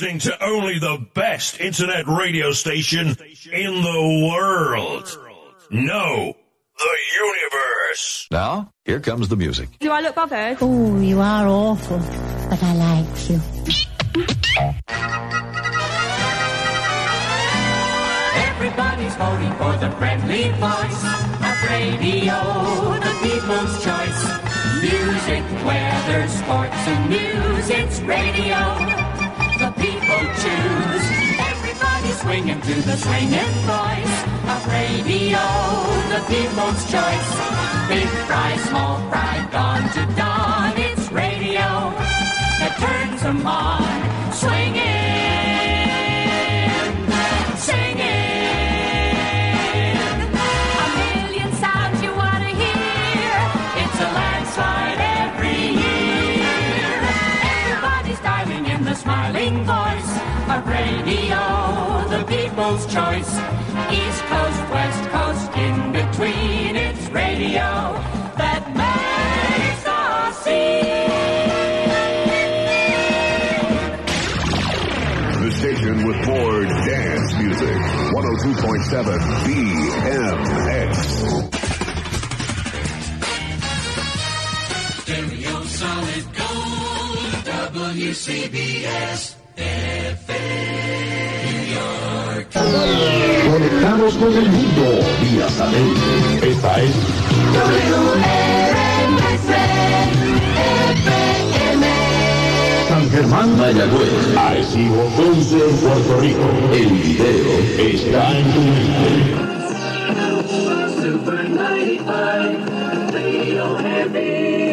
listening to only the best internet radio station in the world. No, the universe. Now, here comes the music. Do I look bothered? Oh, you are awful, but I like you. Everybody's voting for the friendly voice of radio, the people's choice. Music, weather, sports, and news, it's radio. Choose. Everybody swinging to the swinging voice of radio, the people's choice. Big fry, small fry, dawn to dawn, it's radio that turns them on. People's choice. East Coast, West Coast, in between, it's radio that makes us see. The station with more dance music. 102.7 BMX. Stereo solid gold, WCBS Conectados con el mundo vía satélite. Esta es San Germán, Mayagüez, Arecibo, Ponce, Puerto Rico. El video está en tu mente. Super 95, radio heavy.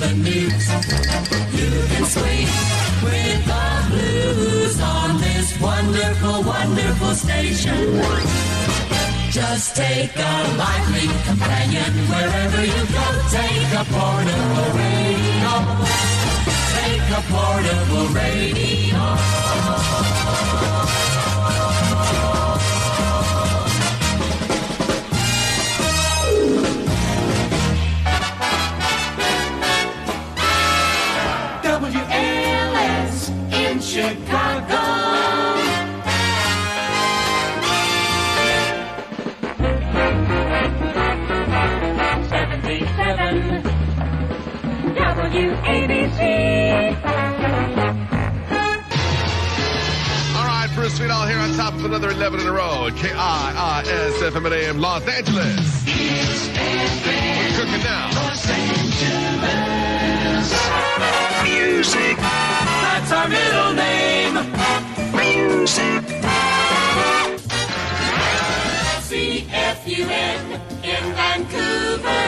The news. You can swing with the blues on this wonderful, wonderful station. Just take a lively companion wherever you go. Take a portable radio. Take a portable radio. In Chicago. Seventy-seven WABC. All right, Bruce Sweetall here on top of another 11 in a row. K-I-I-S FM at AM Los Angeles. We're cooking now. Music. That's our middle name. Music. CFUN in Vancouver.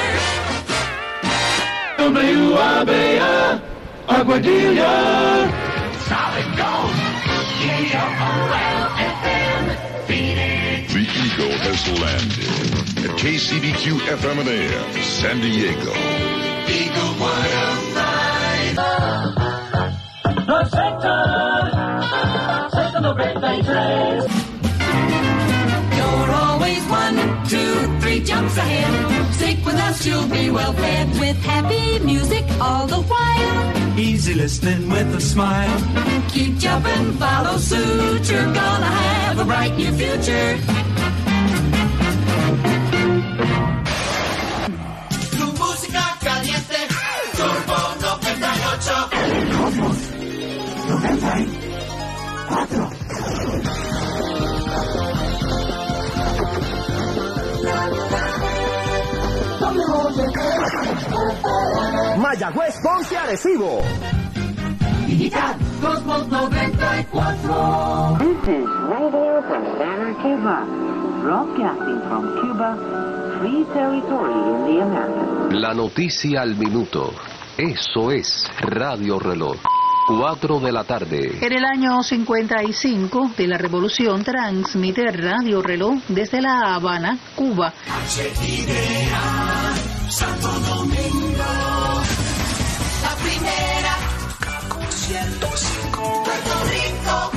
WABA, Aguadilla. Solid gold. K-O-O-L FM. Phoenix. The Eagle has landed at KCBQ FM and AM, San Diego. Sector of great day trace. You're always one, two, three jumps ahead. Stick with us, you'll be well fed with happy music all the while. Easy listening with a smile. Keep jumping, follow suit. You're gonna have a bright new future. Tu música caliente, Turbo 98. Mayagüez, Ponce, Arecibo. Digital Cosmos 94. This is radio from Santa Cuba, broadcasting from Cuba, free territory in the Americas. La noticia al minuto. Eso es Radio Reloj. 4 de la tarde. En el año 55 de la Revolución transmite Radio Reloj desde La Habana, Cuba. HIDA, Santo Domingo. 105. Puerto Rico.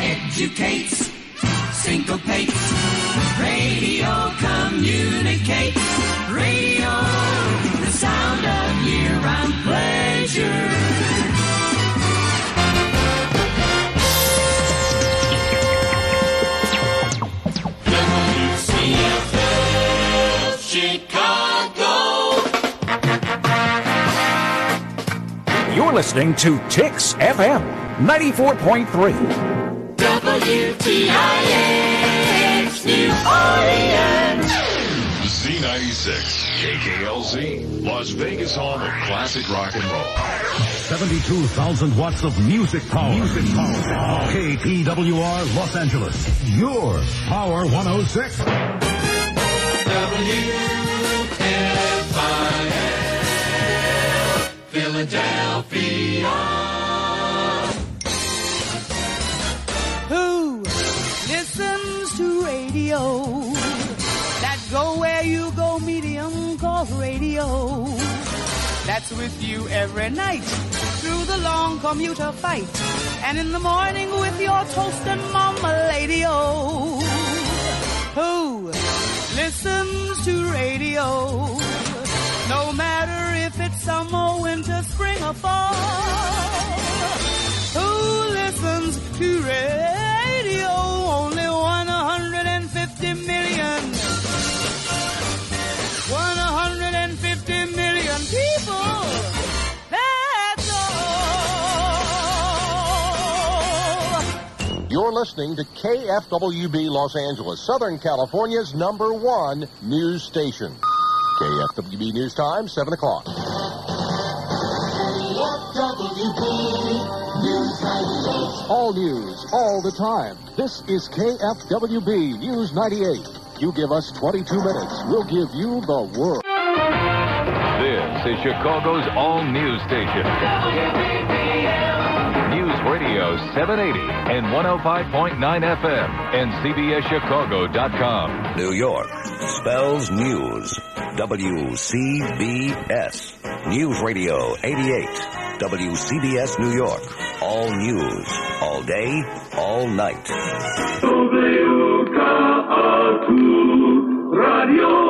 Educates. Syncopates. You're listening to Tix FM 94.3. WTIX New Orleans. Z96, KKLZ, Las Vegas home of classic rock and roll. 72,000 watts of music power. Music power. KTWR Los Angeles. Your Power 106. WFIL Philadelphia. Who listens to radio? That go where you go medium called radio. That's with you every night through the long commuter fight. And in the morning with your toast and mama lady oh. Who listens to radio? No matter if it's summer, winter, spring, or fall. Who listens to radio? Only 150 million. 150 million people. That's all. You're listening to KFWB Los Angeles, Southern California's number one news station. KFWB News Time, 7 o'clock. All news, all the time. This is KFWB News 98. You give us 22 minutes, we'll give you the world. This is Chicago's all news station. News Radio 780 and 105.9 FM and CBSChicago.com. New York spells news. WCBS. News Radio 88. WCBS New York. All news. All day. All night. Radio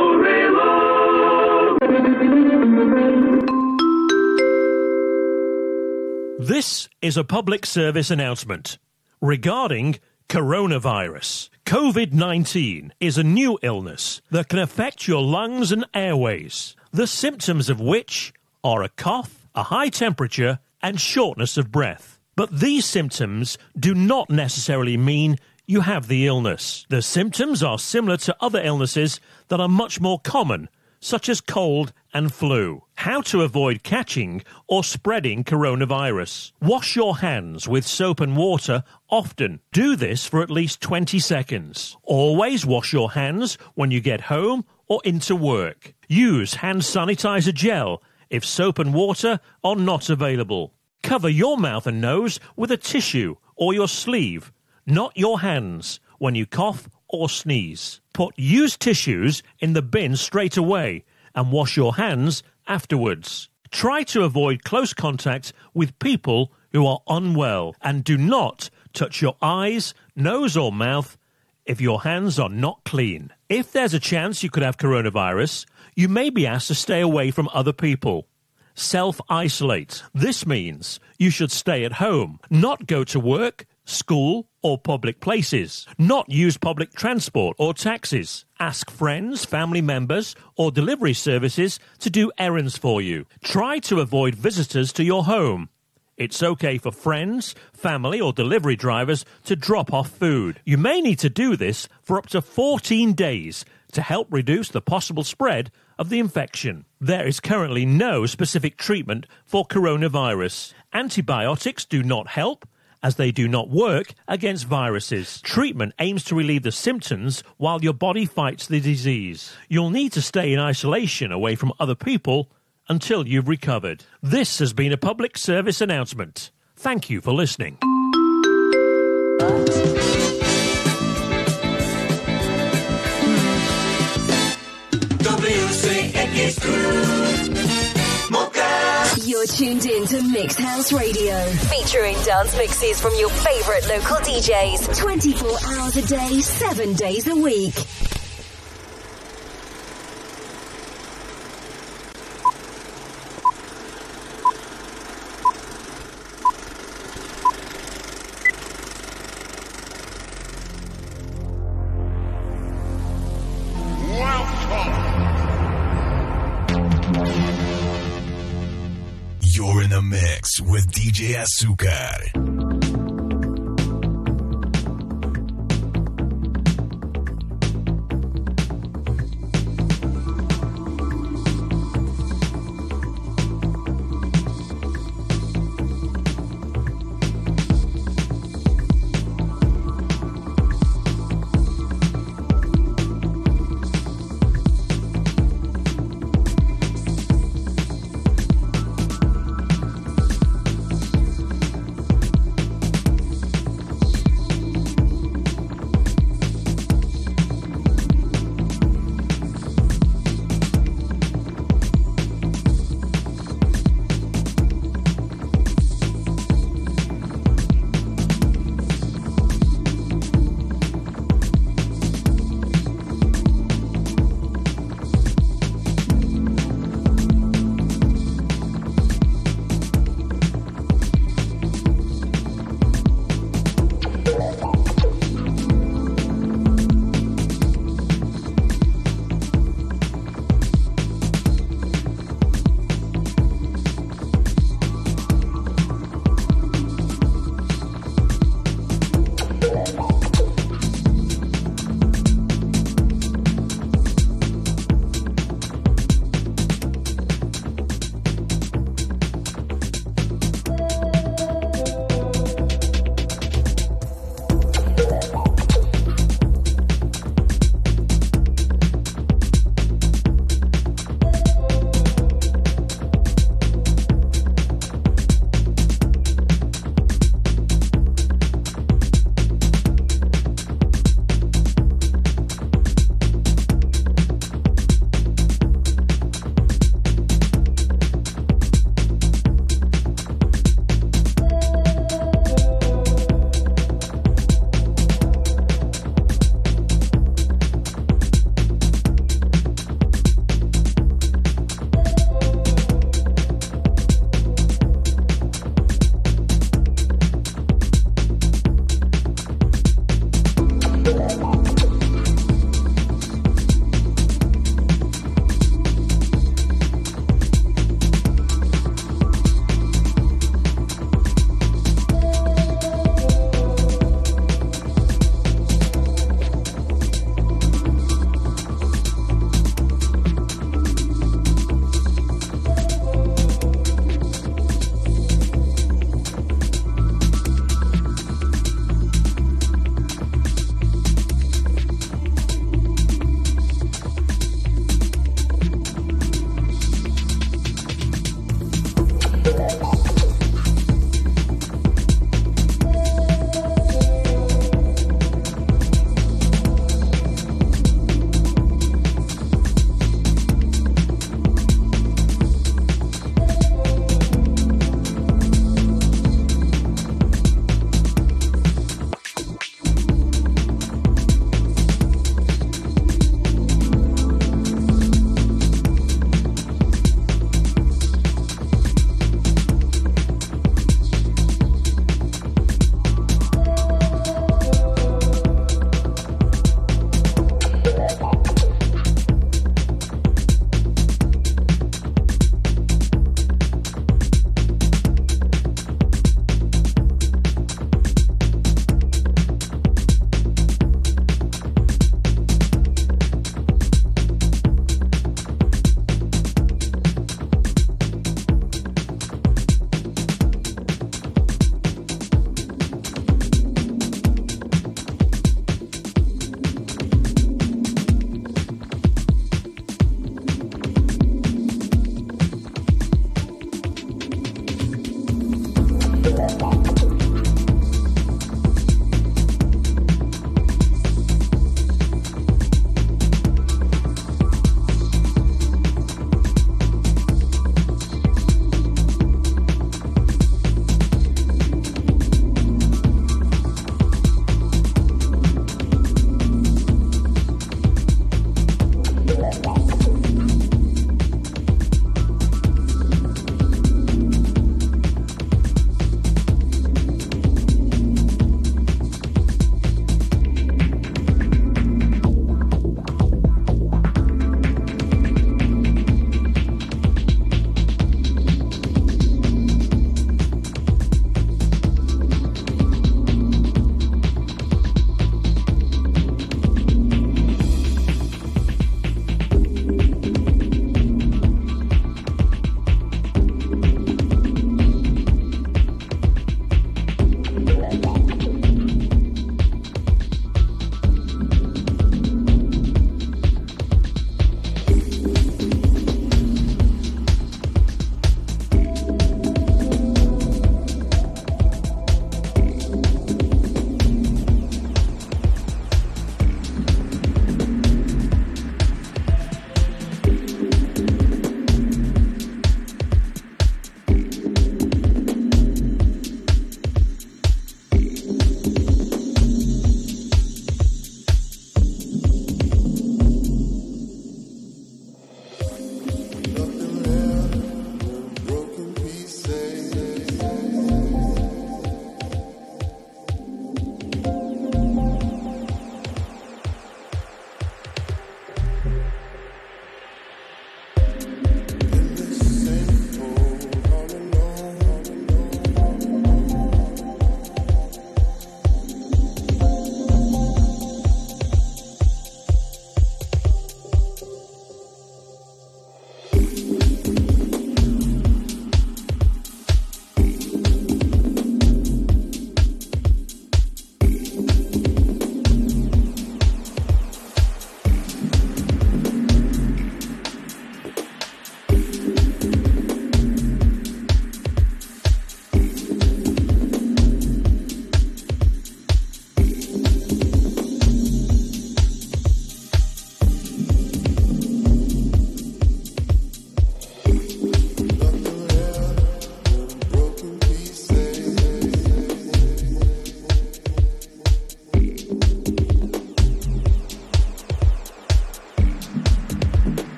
This is a public service announcement regarding coronavirus. COVID 19 is a new illness that can affect your lungs and airways, the symptoms of which are a cough, a high temperature, and shortness of breath. But these symptoms do not necessarily mean you have the illness. The symptoms are similar to other illnesses that are much more common, such as cold and flu. How to avoid catching or spreading coronavirus. Wash your hands with soap and water often. Do this for at least 20 seconds. Always wash your hands when you get home or into work. Use hand sanitizer gel if soap and water are not available. Cover your mouth and nose with a tissue or your sleeve, not your hands, when you cough or sneeze. Put used tissues in the bin straight away and wash your hands afterwards. Try to avoid close contact with people who are unwell and do not touch your eyes, nose, or mouth if your hands are not clean. If there's a chance you could have coronavirus, you may be asked to stay away from other people. Self isolate. This means you should stay at home, not go to work, school, or public places, not use public transport or taxis. Ask friends, family members, or delivery services to do errands for you. Try to avoid visitors to your home. It's okay for friends, family, or delivery drivers to drop off food. You may need to do this for up to 14 days to help reduce the possible spread of the infection. There is currently no specific treatment for coronavirus. Antibiotics do not help as they do not work against viruses. Treatment aims to relieve the symptoms while your body fights the disease. You'll need to stay in isolation away from other people until you've recovered. This has been a public service announcement. Thank you for listening. You're tuned in to Mixed House Radio, featuring dance mixes from your favorite local DJs, 24 hours a day, 7 days a week. With DJ Azúcar.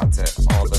got to all the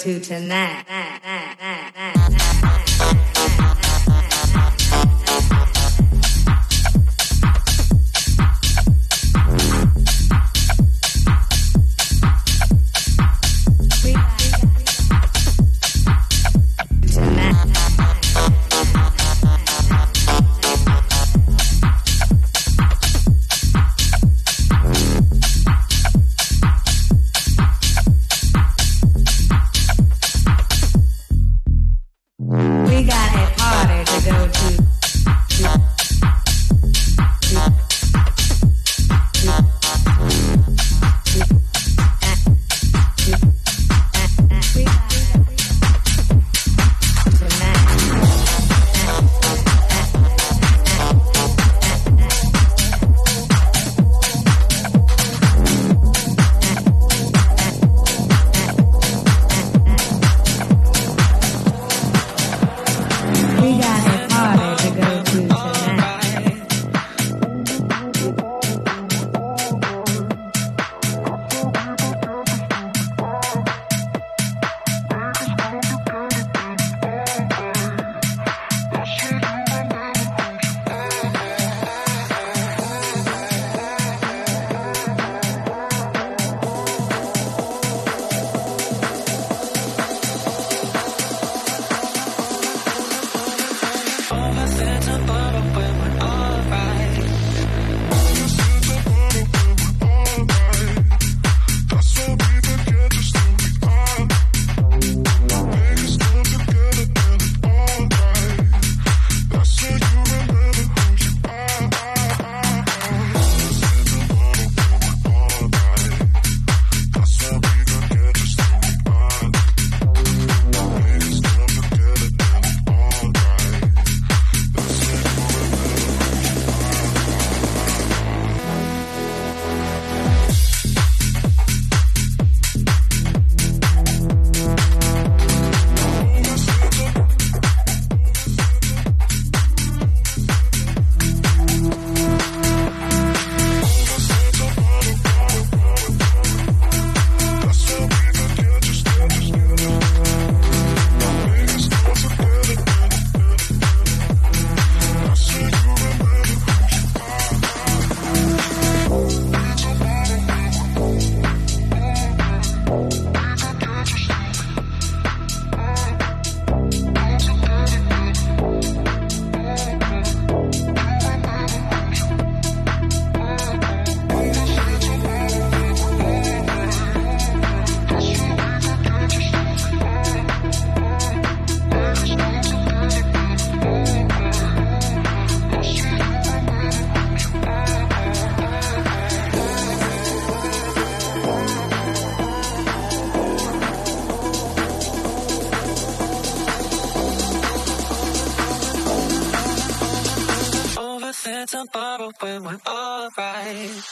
to tonight. We're alright.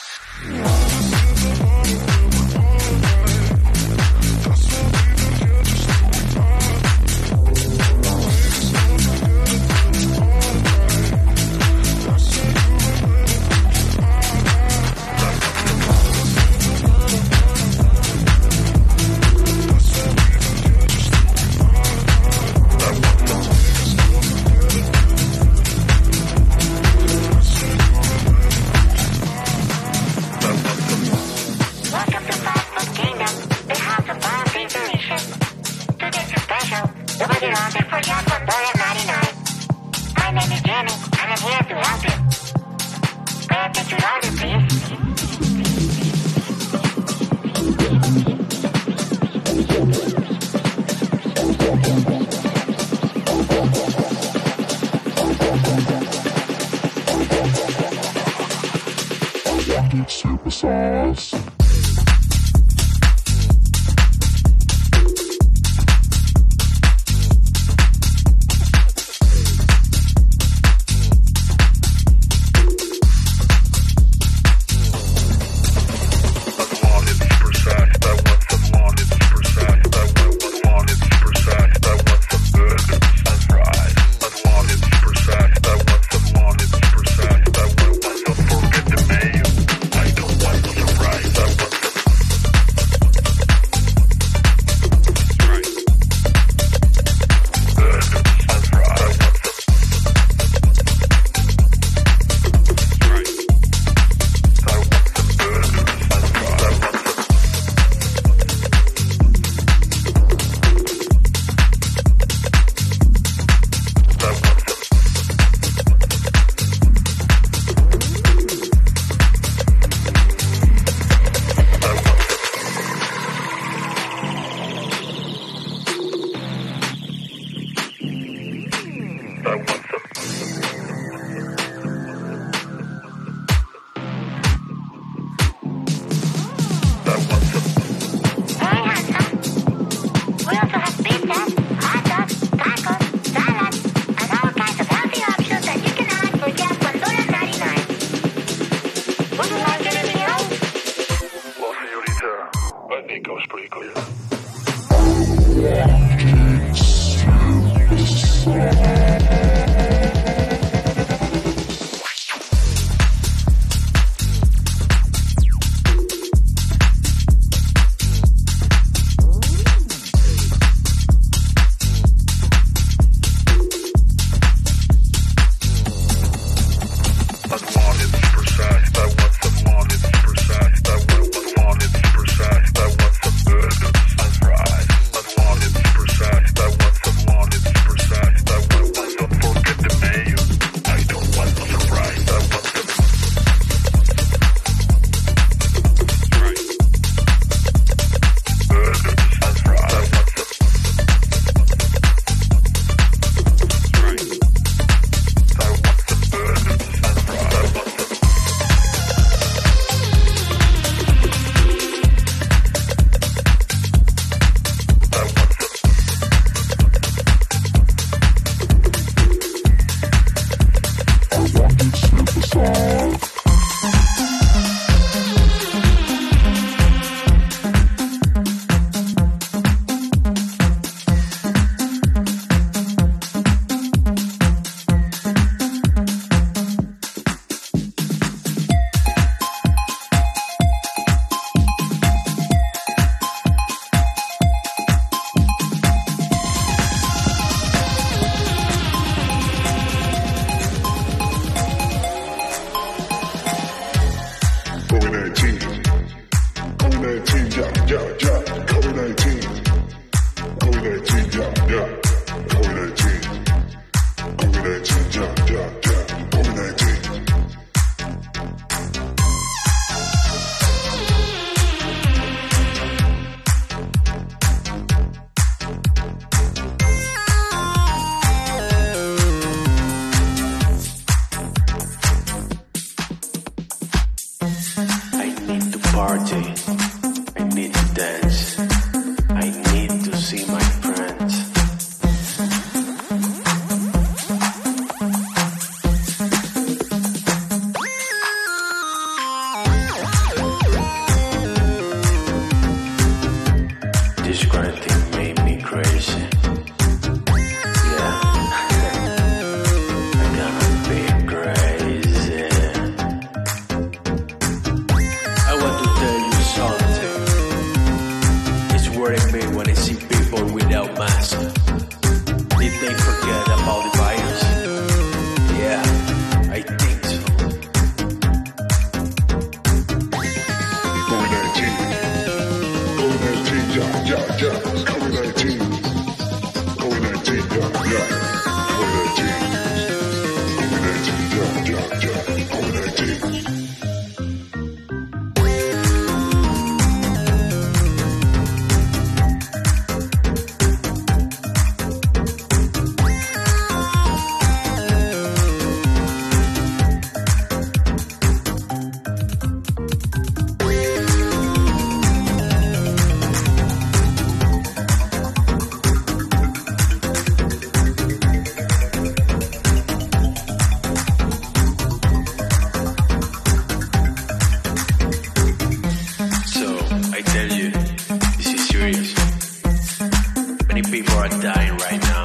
People are dying right now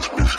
house business.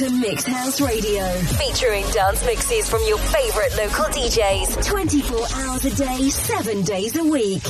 To Mixed House Radio, featuring dance mixes from your favorite local DJs, 24 hours a day, 7 days a week.